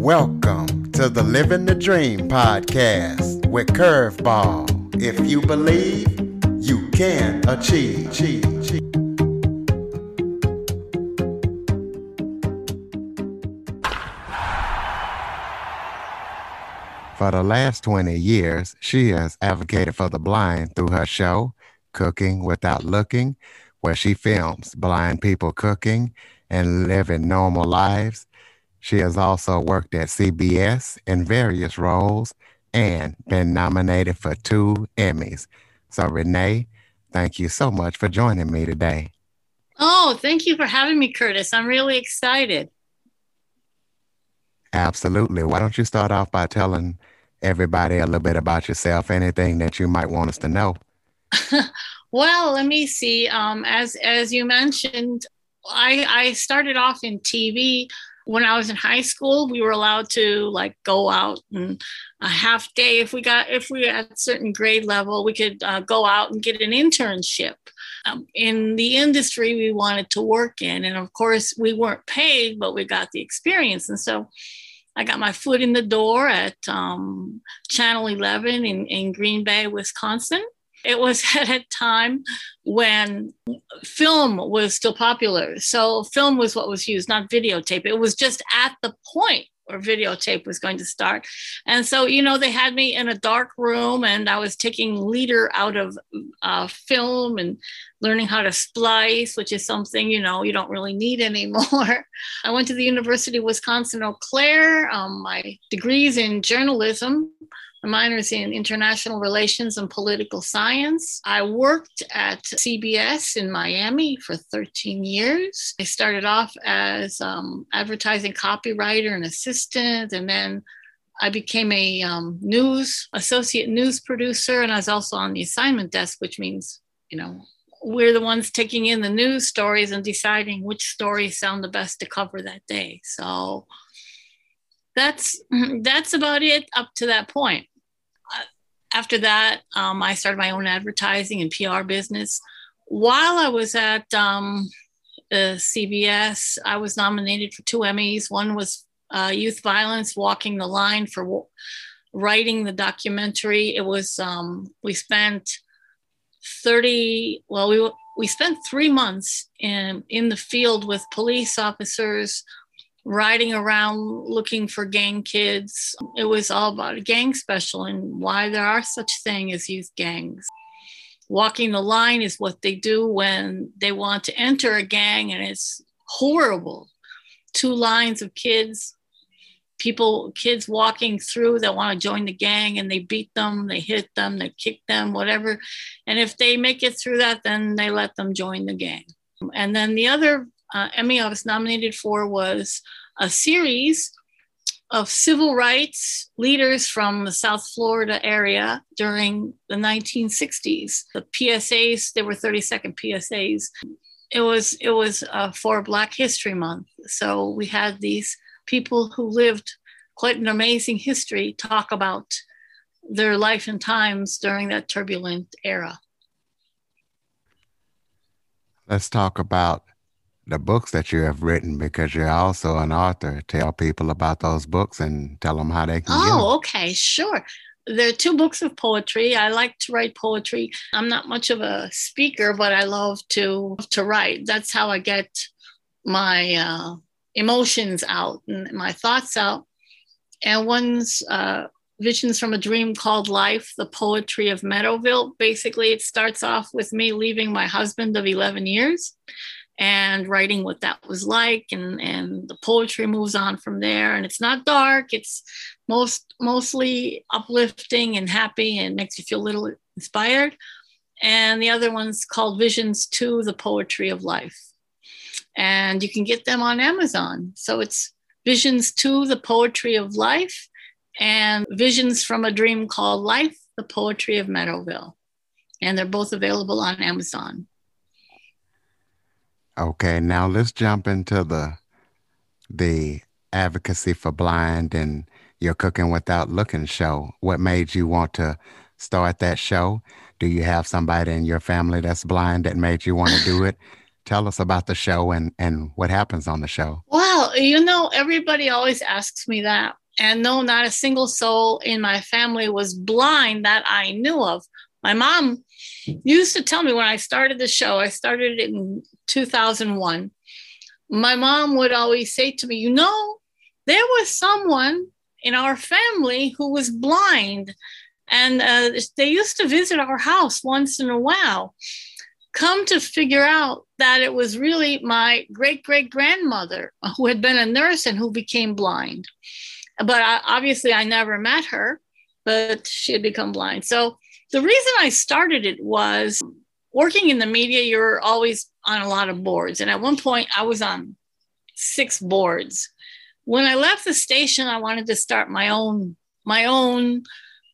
Welcome to the Living the Dream podcast with Curveball. If you believe, you can achieve. For the last 20 years, she has advocated for the blind through her show, Cooking Without Looking, where she films blind people cooking and living normal lives. She has also worked at CBS in various roles and been nominated for two Emmys. So, Renee, thank you so much for joining me today. Oh, thank you for having me, Curtis. I'm really excited. Absolutely. Why don't you start off by telling everybody a little bit about yourself, anything that you might want us to know? well, let me see. Um, as as you mentioned, I I started off in TV when I was in high school, we were allowed to like go out and a half day if we got if we were at a certain grade level, we could uh, go out and get an internship um, in the industry we wanted to work in, and of course we weren't paid, but we got the experience, and so. I got my foot in the door at um, Channel 11 in, in Green Bay, Wisconsin. It was at a time when film was still popular. So film was what was used, not videotape. It was just at the point where videotape was going to start. And so, you know, they had me in a dark room and I was taking leader out of uh, film and learning how to splice, which is something, you know, you don't really need anymore. I went to the University of Wisconsin Eau Claire. Um, my degrees in journalism minors in international relations and political science. I worked at CBS in Miami for 13 years. I started off as um, advertising copywriter and assistant, and then I became a um, news associate news producer, and I was also on the assignment desk, which means you know we're the ones taking in the news stories and deciding which stories sound the best to cover that day. So that's that's about it up to that point after that, um, I started my own advertising and PR business. While I was at um, uh, CBS, I was nominated for two Emmys. One was uh, Youth Violence Walking the Line for w- writing the documentary. It was, um, we spent 30, well, we, we spent three months in, in the field with police officers riding around looking for gang kids. It was all about a gang special and why there are such thing as youth gangs. Walking the line is what they do when they want to enter a gang and it's horrible. Two lines of kids, people, kids walking through that want to join the gang and they beat them, they hit them, they kick them, whatever. And if they make it through that, then they let them join the gang. And then the other uh, Emmy I was nominated for was a series of civil rights leaders from the South Florida area during the 1960s. The PSAs, there were 30 second PSAs. It was it was uh, for Black History Month, so we had these people who lived quite an amazing history talk about their life and times during that turbulent era. Let's talk about the books that you have written because you're also an author. Tell people about those books and tell them how they can. Oh, okay, sure. There are two books of poetry. I like to write poetry. I'm not much of a speaker, but I love to to write. That's how I get my uh, emotions out and my thoughts out. And one's uh, Visions from a Dream Called Life, the poetry of Meadowville. Basically, it starts off with me leaving my husband of 11 years and writing what that was like and and the poetry moves on from there. And it's not dark it's most mostly uplifting and happy and makes you feel a little inspired. And the other one's called visions 2 the poetry of life. And you can get them on amazon. So it's visions 2 the poetry of life and visions from a dream called life the poetry of meadowville and they're both available on amazon Okay, now let's jump into the the advocacy for blind and your cooking without looking show. What made you want to start that show? Do you have somebody in your family that's blind that made you want to do it? tell us about the show and, and what happens on the show. Well, you know, everybody always asks me that. And no, not a single soul in my family was blind that I knew of. My mom used to tell me when I started the show, I started it in 2001. My mom would always say to me, You know, there was someone in our family who was blind, and uh, they used to visit our house once in a while. Come to figure out that it was really my great great grandmother who had been a nurse and who became blind. But I, obviously, I never met her, but she had become blind. So the reason I started it was working in the media, you're always on a lot of boards. And at one point, I was on six boards. When I left the station, I wanted to start my own my own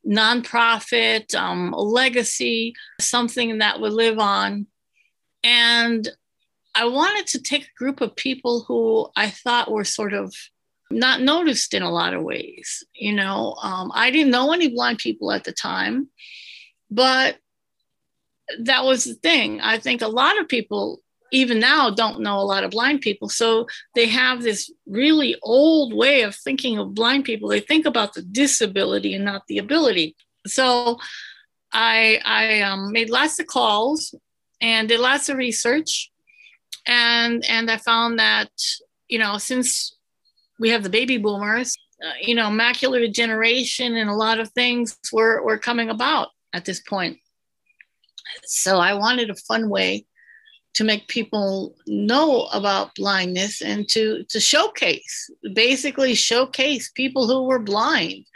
nonprofit, um, legacy, something that would live on. And I wanted to take a group of people who I thought were sort of not noticed in a lot of ways. You know, um, I didn't know any blind people at the time, but that was the thing. I think a lot of people, even now, don't know a lot of blind people. So they have this really old way of thinking of blind people. They think about the disability and not the ability. So I, I um, made lots of calls and did lots of research. And, and I found that, you know, since we have the baby boomers, uh, you know, macular degeneration and a lot of things were, were coming about at this point. So I wanted a fun way to make people know about blindness and to, to showcase, basically showcase people who were blind.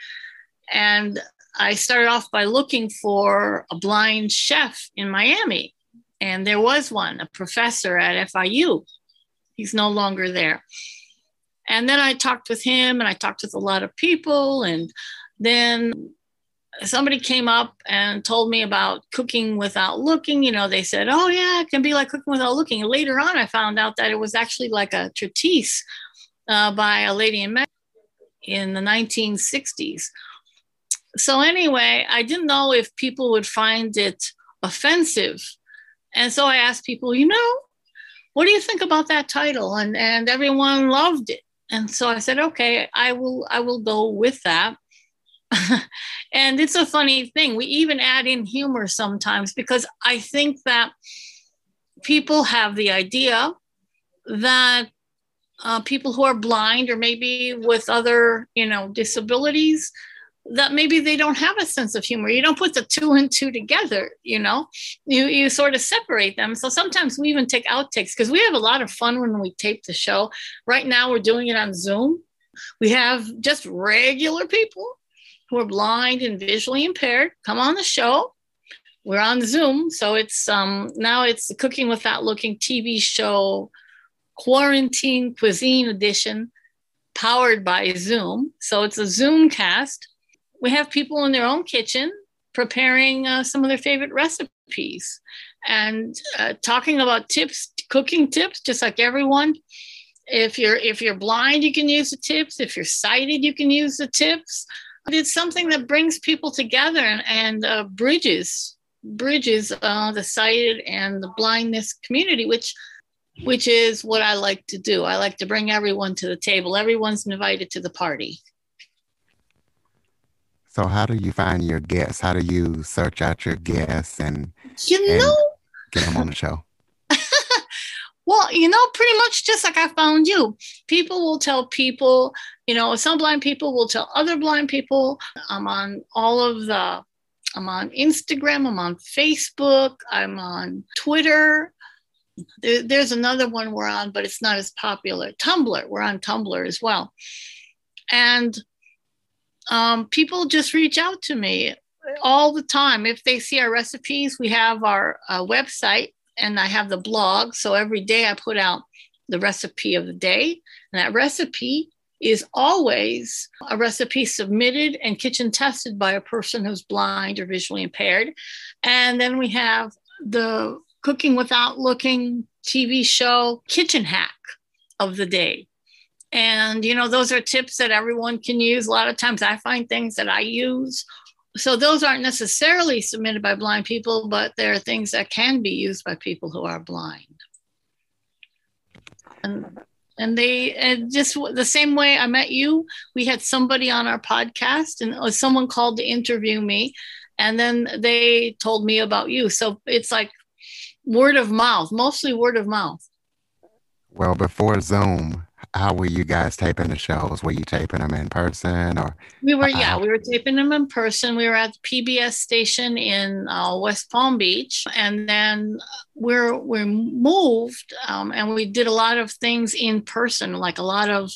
And I started off by looking for a blind chef in Miami. And there was one, a professor at FIU. He's no longer there. And then I talked with him and I talked with a lot of people. And then somebody came up and told me about cooking without looking. You know, they said, oh, yeah, it can be like cooking without looking. And later on, I found out that it was actually like a treatise uh, by a lady in Mexico in the 1960s. So, anyway, I didn't know if people would find it offensive. And so I asked people, you know, what do you think about that title? And, and everyone loved it and so I said, okay, I will I will go with that. and it's a funny thing. We even add in humor sometimes because I think that people have the idea that uh, people who are blind or maybe with other you know disabilities that maybe they don't have a sense of humor. You don't put the two and two together, you know, you, you sort of separate them. So sometimes we even take outtakes because we have a lot of fun when we tape the show. Right now, we're doing it on Zoom. We have just regular people who are blind and visually impaired come on the show. We're on Zoom. So it's um, now it's the Cooking Without Looking TV show, Quarantine Cuisine Edition powered by Zoom. So it's a Zoom cast we have people in their own kitchen preparing uh, some of their favorite recipes and uh, talking about tips cooking tips just like everyone if you're if you're blind you can use the tips if you're sighted you can use the tips it's something that brings people together and, and uh, bridges bridges uh, the sighted and the blindness community which which is what i like to do i like to bring everyone to the table everyone's invited to the party so how do you find your guests? How do you search out your guests and you and know get them on the show? well, you know, pretty much just like I found you. People will tell people, you know, some blind people will tell other blind people. I'm on all of the I'm on Instagram, I'm on Facebook, I'm on Twitter. There, there's another one we're on, but it's not as popular. Tumblr, we're on Tumblr as well. And um, people just reach out to me all the time. If they see our recipes, we have our uh, website and I have the blog. So every day I put out the recipe of the day. And that recipe is always a recipe submitted and kitchen tested by a person who's blind or visually impaired. And then we have the Cooking Without Looking TV show kitchen hack of the day. And, you know, those are tips that everyone can use. A lot of times I find things that I use. So those aren't necessarily submitted by blind people, but there are things that can be used by people who are blind. and and they and just the same way I met you, we had somebody on our podcast, and uh, someone called to interview me, and then they told me about you. So it's like word of mouth, mostly word of mouth. Well, before Zoom, how were you guys taping the shows? Were you taping them in person or? We were, yeah, we were taping them in person. We were at the PBS station in uh, West Palm Beach, and then we're we moved, um, and we did a lot of things in person, like a lot of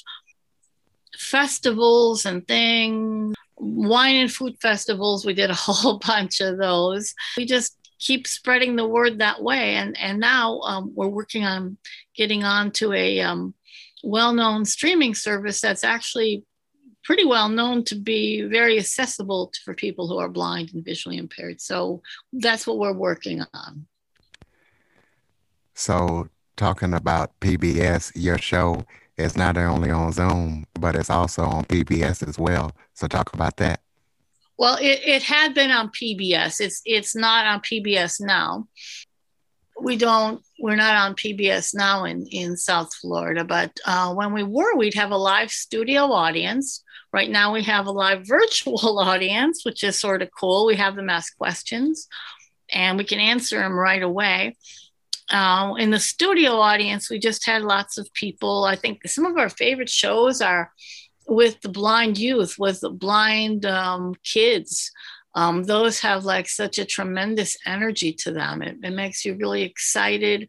festivals and things, wine and food festivals. We did a whole bunch of those. We just keep spreading the word that way, and and now um, we're working on getting on to a um, well-known streaming service that's actually pretty well known to be very accessible to, for people who are blind and visually impaired. So that's what we're working on. So talking about PBS, your show is not only on Zoom, but it's also on PBS as well. So talk about that. Well, it, it had been on PBS. It's it's not on PBS now. We don't we're not on pbs now in in south florida but uh, when we were we'd have a live studio audience. Right now we have a live virtual audience which is sort of cool. We have them ask questions and we can answer them right away. Uh, in the studio audience we just had lots of people. I think some of our favorite shows are with the blind youth with the blind um, kids um, those have like such a tremendous energy to them. It, it makes you really excited.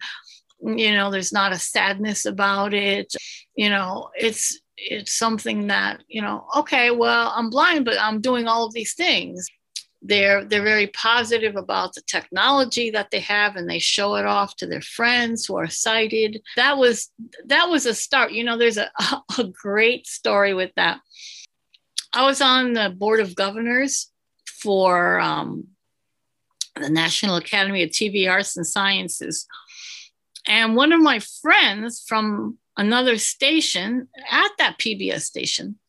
You know, there's not a sadness about it. You know, it's it's something that you know. Okay, well, I'm blind, but I'm doing all of these things. They're they're very positive about the technology that they have, and they show it off to their friends who are sighted. That was that was a start. You know, there's a, a great story with that. I was on the board of governors for um, the National Academy of TV Arts and Sciences. And one of my friends from another station at that PBS station,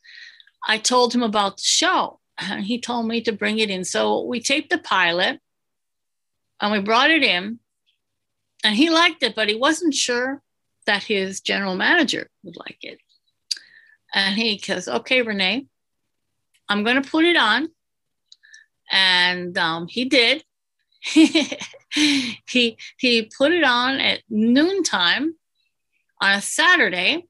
I told him about the show. He told me to bring it in. So we taped the pilot and we brought it in. And he liked it, but he wasn't sure that his general manager would like it. And he goes, Okay, Renee, I'm going to put it on and um, he did. he he put it on at noontime on a Saturday,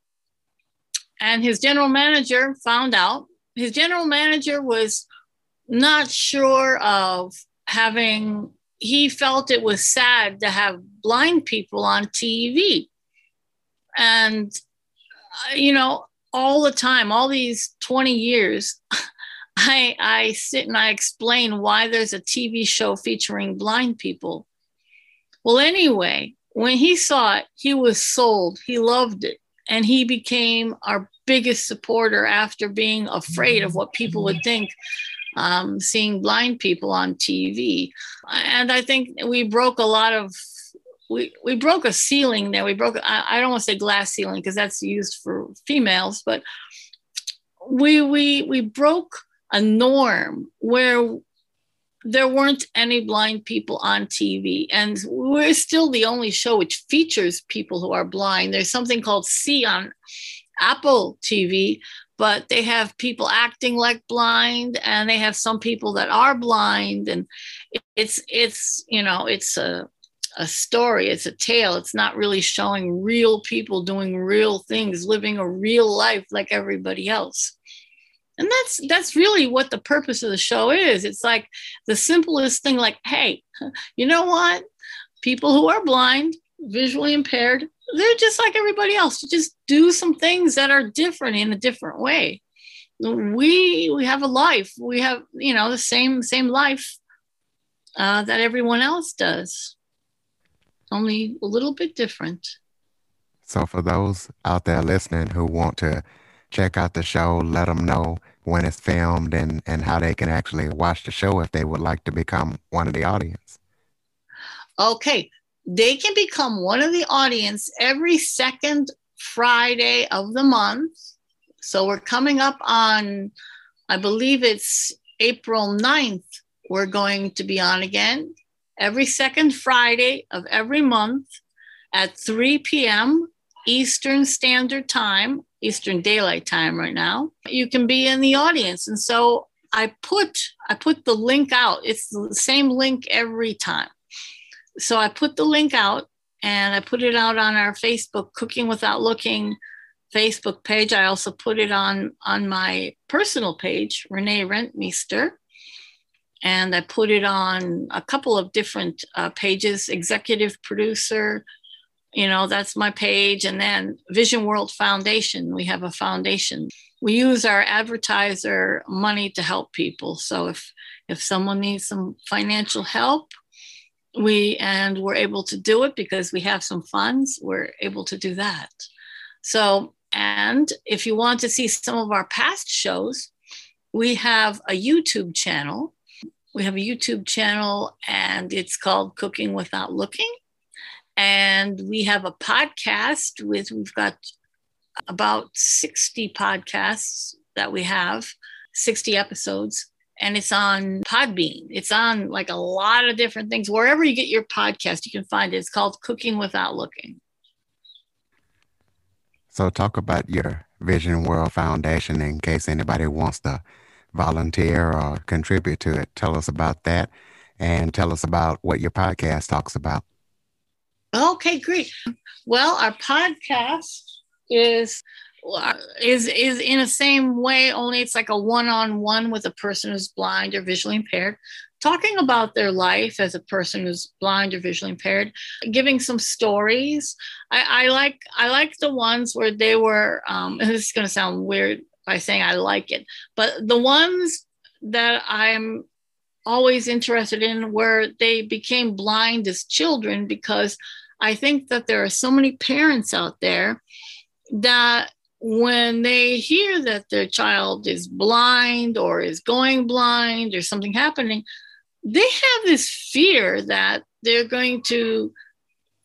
and his general manager found out. His general manager was not sure of having. He felt it was sad to have blind people on TV, and uh, you know all the time, all these twenty years. I, I sit and I explain why there's a TV show featuring blind people. Well, anyway, when he saw it, he was sold. He loved it. And he became our biggest supporter after being afraid of what people would think um, seeing blind people on TV. And I think we broke a lot of we, we broke a ceiling there. We broke, I, I don't want to say glass ceiling because that's used for females, but we, we, we broke a norm where there weren't any blind people on TV. And we're still the only show which features people who are blind. There's something called See on Apple TV, but they have people acting like blind and they have some people that are blind. And it's, it's, you know, it's a, a story, it's a tale. It's not really showing real people doing real things, living a real life like everybody else and that's that's really what the purpose of the show is. It's like the simplest thing like hey you know what? People who are blind visually impaired they're just like everybody else to just do some things that are different in a different way. We we have a life. We have you know the same same life uh, that everyone else does. Only a little bit different. So for those out there listening who want to check out the show, let them know when it's filmed and, and how they can actually watch the show if they would like to become one of the audience. Okay. They can become one of the audience every second Friday of the month. So we're coming up on, I believe it's April 9th, we're going to be on again every second Friday of every month at 3 p.m. Eastern Standard Time, Eastern Daylight Time right now, you can be in the audience. And so I put I put the link out. It's the same link every time. So I put the link out and I put it out on our Facebook Cooking Without Looking Facebook page. I also put it on on my personal page, Renee Rentmeester, and I put it on a couple of different uh, pages. Executive producer, you know, that's my page, and then Vision World Foundation. We have a foundation. We use our advertiser money to help people. So if if someone needs some financial help, we and we're able to do it because we have some funds. We're able to do that. So and if you want to see some of our past shows, we have a YouTube channel. We have a YouTube channel and it's called Cooking Without Looking. And we have a podcast with, we've got about 60 podcasts that we have, 60 episodes. And it's on Podbean. It's on like a lot of different things. Wherever you get your podcast, you can find it. It's called Cooking Without Looking. So, talk about your Vision World Foundation in case anybody wants to volunteer or contribute to it. Tell us about that and tell us about what your podcast talks about. Okay, great. Well, our podcast is is is in the same way only it's like a one-on-one with a person who's blind or visually impaired talking about their life as a person who's blind or visually impaired, giving some stories. I, I like I like the ones where they were. Um, this is going to sound weird by saying I like it, but the ones that I'm always interested in where they became blind as children because I think that there are so many parents out there that when they hear that their child is blind or is going blind or something happening, they have this fear that they're going to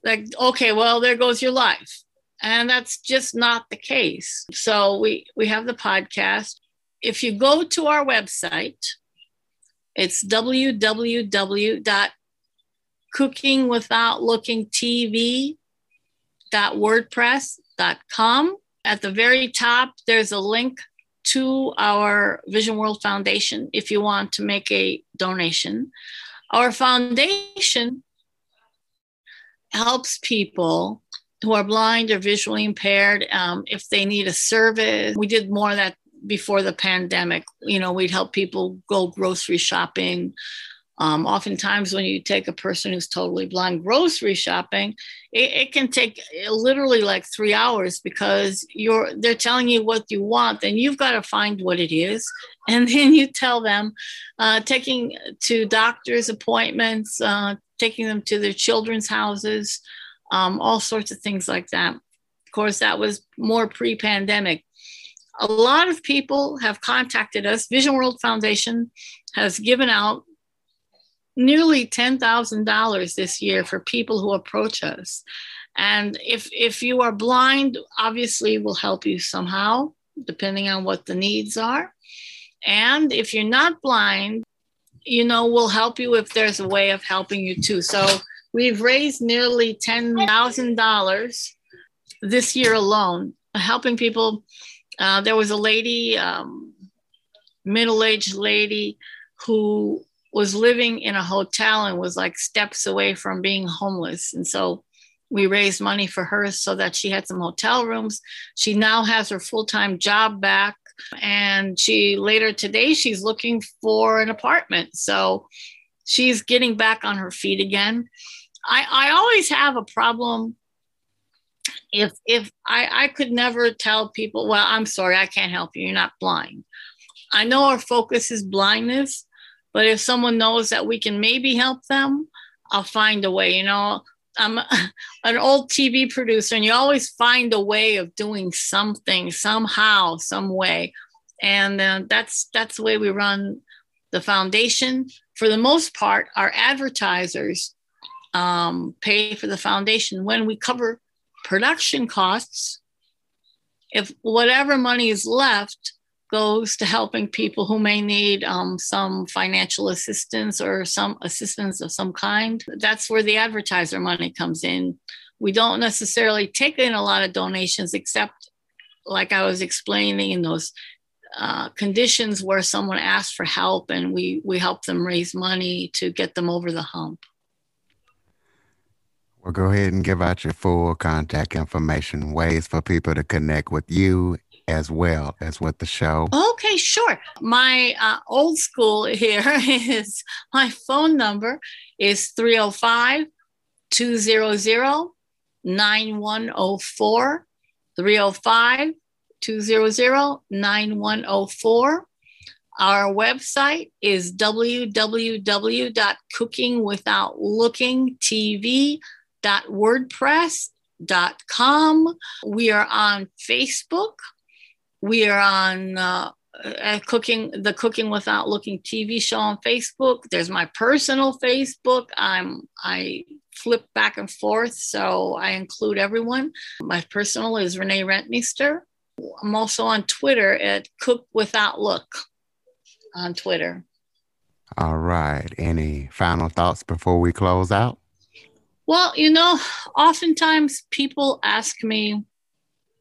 like okay well there goes your life. And that's just not the case. So we we have the podcast. If you go to our website it's www.cookingwithoutlookingtv.wordpress.com at the very top there's a link to our Vision World Foundation if you want to make a donation. Our foundation helps people who are blind or visually impaired um, if they need a service. We did more of that before the pandemic. You know, we'd help people go grocery shopping, um, oftentimes, when you take a person who's totally blind grocery shopping, it, it, can take literally like three hours because you're they're telling you what you want, and you've got to find what it is, and then you tell them, uh, taking to doctors' appointments, uh, taking them to their children's houses, um, all sorts of things like that. Of course, that was more pre-pandemic. A lot of people have contacted us. Vision World Foundation has given out nearly $10,000 this year for people who approach us. And if if you are blind, obviously we'll help you somehow, depending on what the needs are. And if you're not blind, you know, we'll help you if there's a way of helping you too. So we've raised nearly $10,000 this year alone, helping people. Uh, there was a lady, um, middle aged lady, who was living in a hotel and was like steps away from being homeless. And so we raised money for her so that she had some hotel rooms. She now has her full time job back. And she later today, she's looking for an apartment. So she's getting back on her feet again. I, I always have a problem if if I, I could never tell people, well, I'm sorry, I can't help you. You're not blind. I know our focus is blindness, but if someone knows that we can maybe help them, I'll find a way. You know, I'm an old TV producer, and you always find a way of doing something somehow, some way, and uh, that's that's the way we run the foundation. For the most part, our advertisers um, pay for the foundation when we cover production costs. If whatever money is left, goes to helping people who may need um, some financial assistance or some assistance of some kind. That's where the advertiser money comes in. we don't necessarily take in a lot of donations, except like I was explaining in those uh, conditions where someone asks for help and we, we help them raise money to get them over the hump. Well, go ahead and give out your full contact information, ways for people to connect with you as well as with the show. Okay, sure. My uh, old school here is my phone number is 305 200 9104. 305 200 9104. Our website is www.cookingwithoutlookingtv.wordpress.com. We are on Facebook. We are on uh, uh, cooking the cooking without looking tv show on facebook there's my personal facebook i'm i flip back and forth so i include everyone my personal is renee rentmeester I'm also on Twitter at Cook Without Look on Twitter. All right. Any final thoughts before we close out? Well, you know, oftentimes people ask me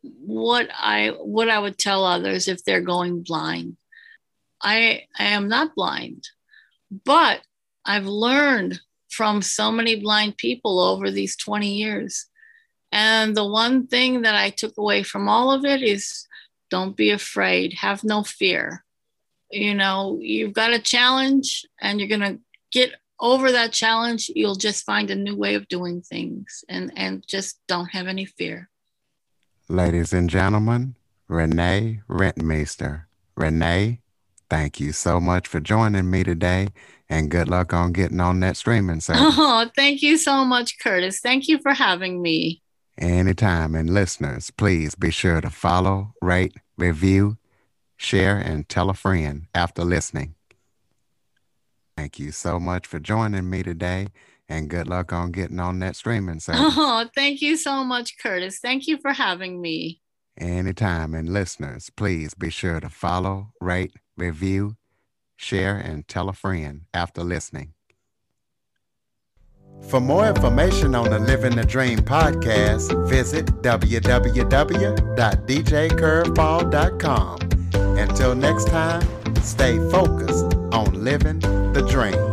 what I what I would tell others if they're going blind. I I am not blind, but I've learned from so many blind people over these 20 years and the one thing that I took away from all of it is don't be afraid, have no fear. You know, you've got a challenge and you're going to get over that challenge. You'll just find a new way of doing things and, and just don't have any fear. Ladies and gentlemen, Renee Rentmeester. Renee, thank you so much for joining me today and good luck on getting on that streaming service. Oh, thank you so much, Curtis. Thank you for having me anytime. And listeners, please be sure to follow, rate, review, share, and tell a friend after listening. Thank you so much for joining me today and good luck on getting on that streaming service. Oh, thank you so much, Curtis. Thank you for having me. Anytime. And listeners, please be sure to follow, rate, review, share, and tell a friend after listening. For more information on the Living the Dream podcast, visit www.djcurveball.com. Until next time, stay focused on living dream.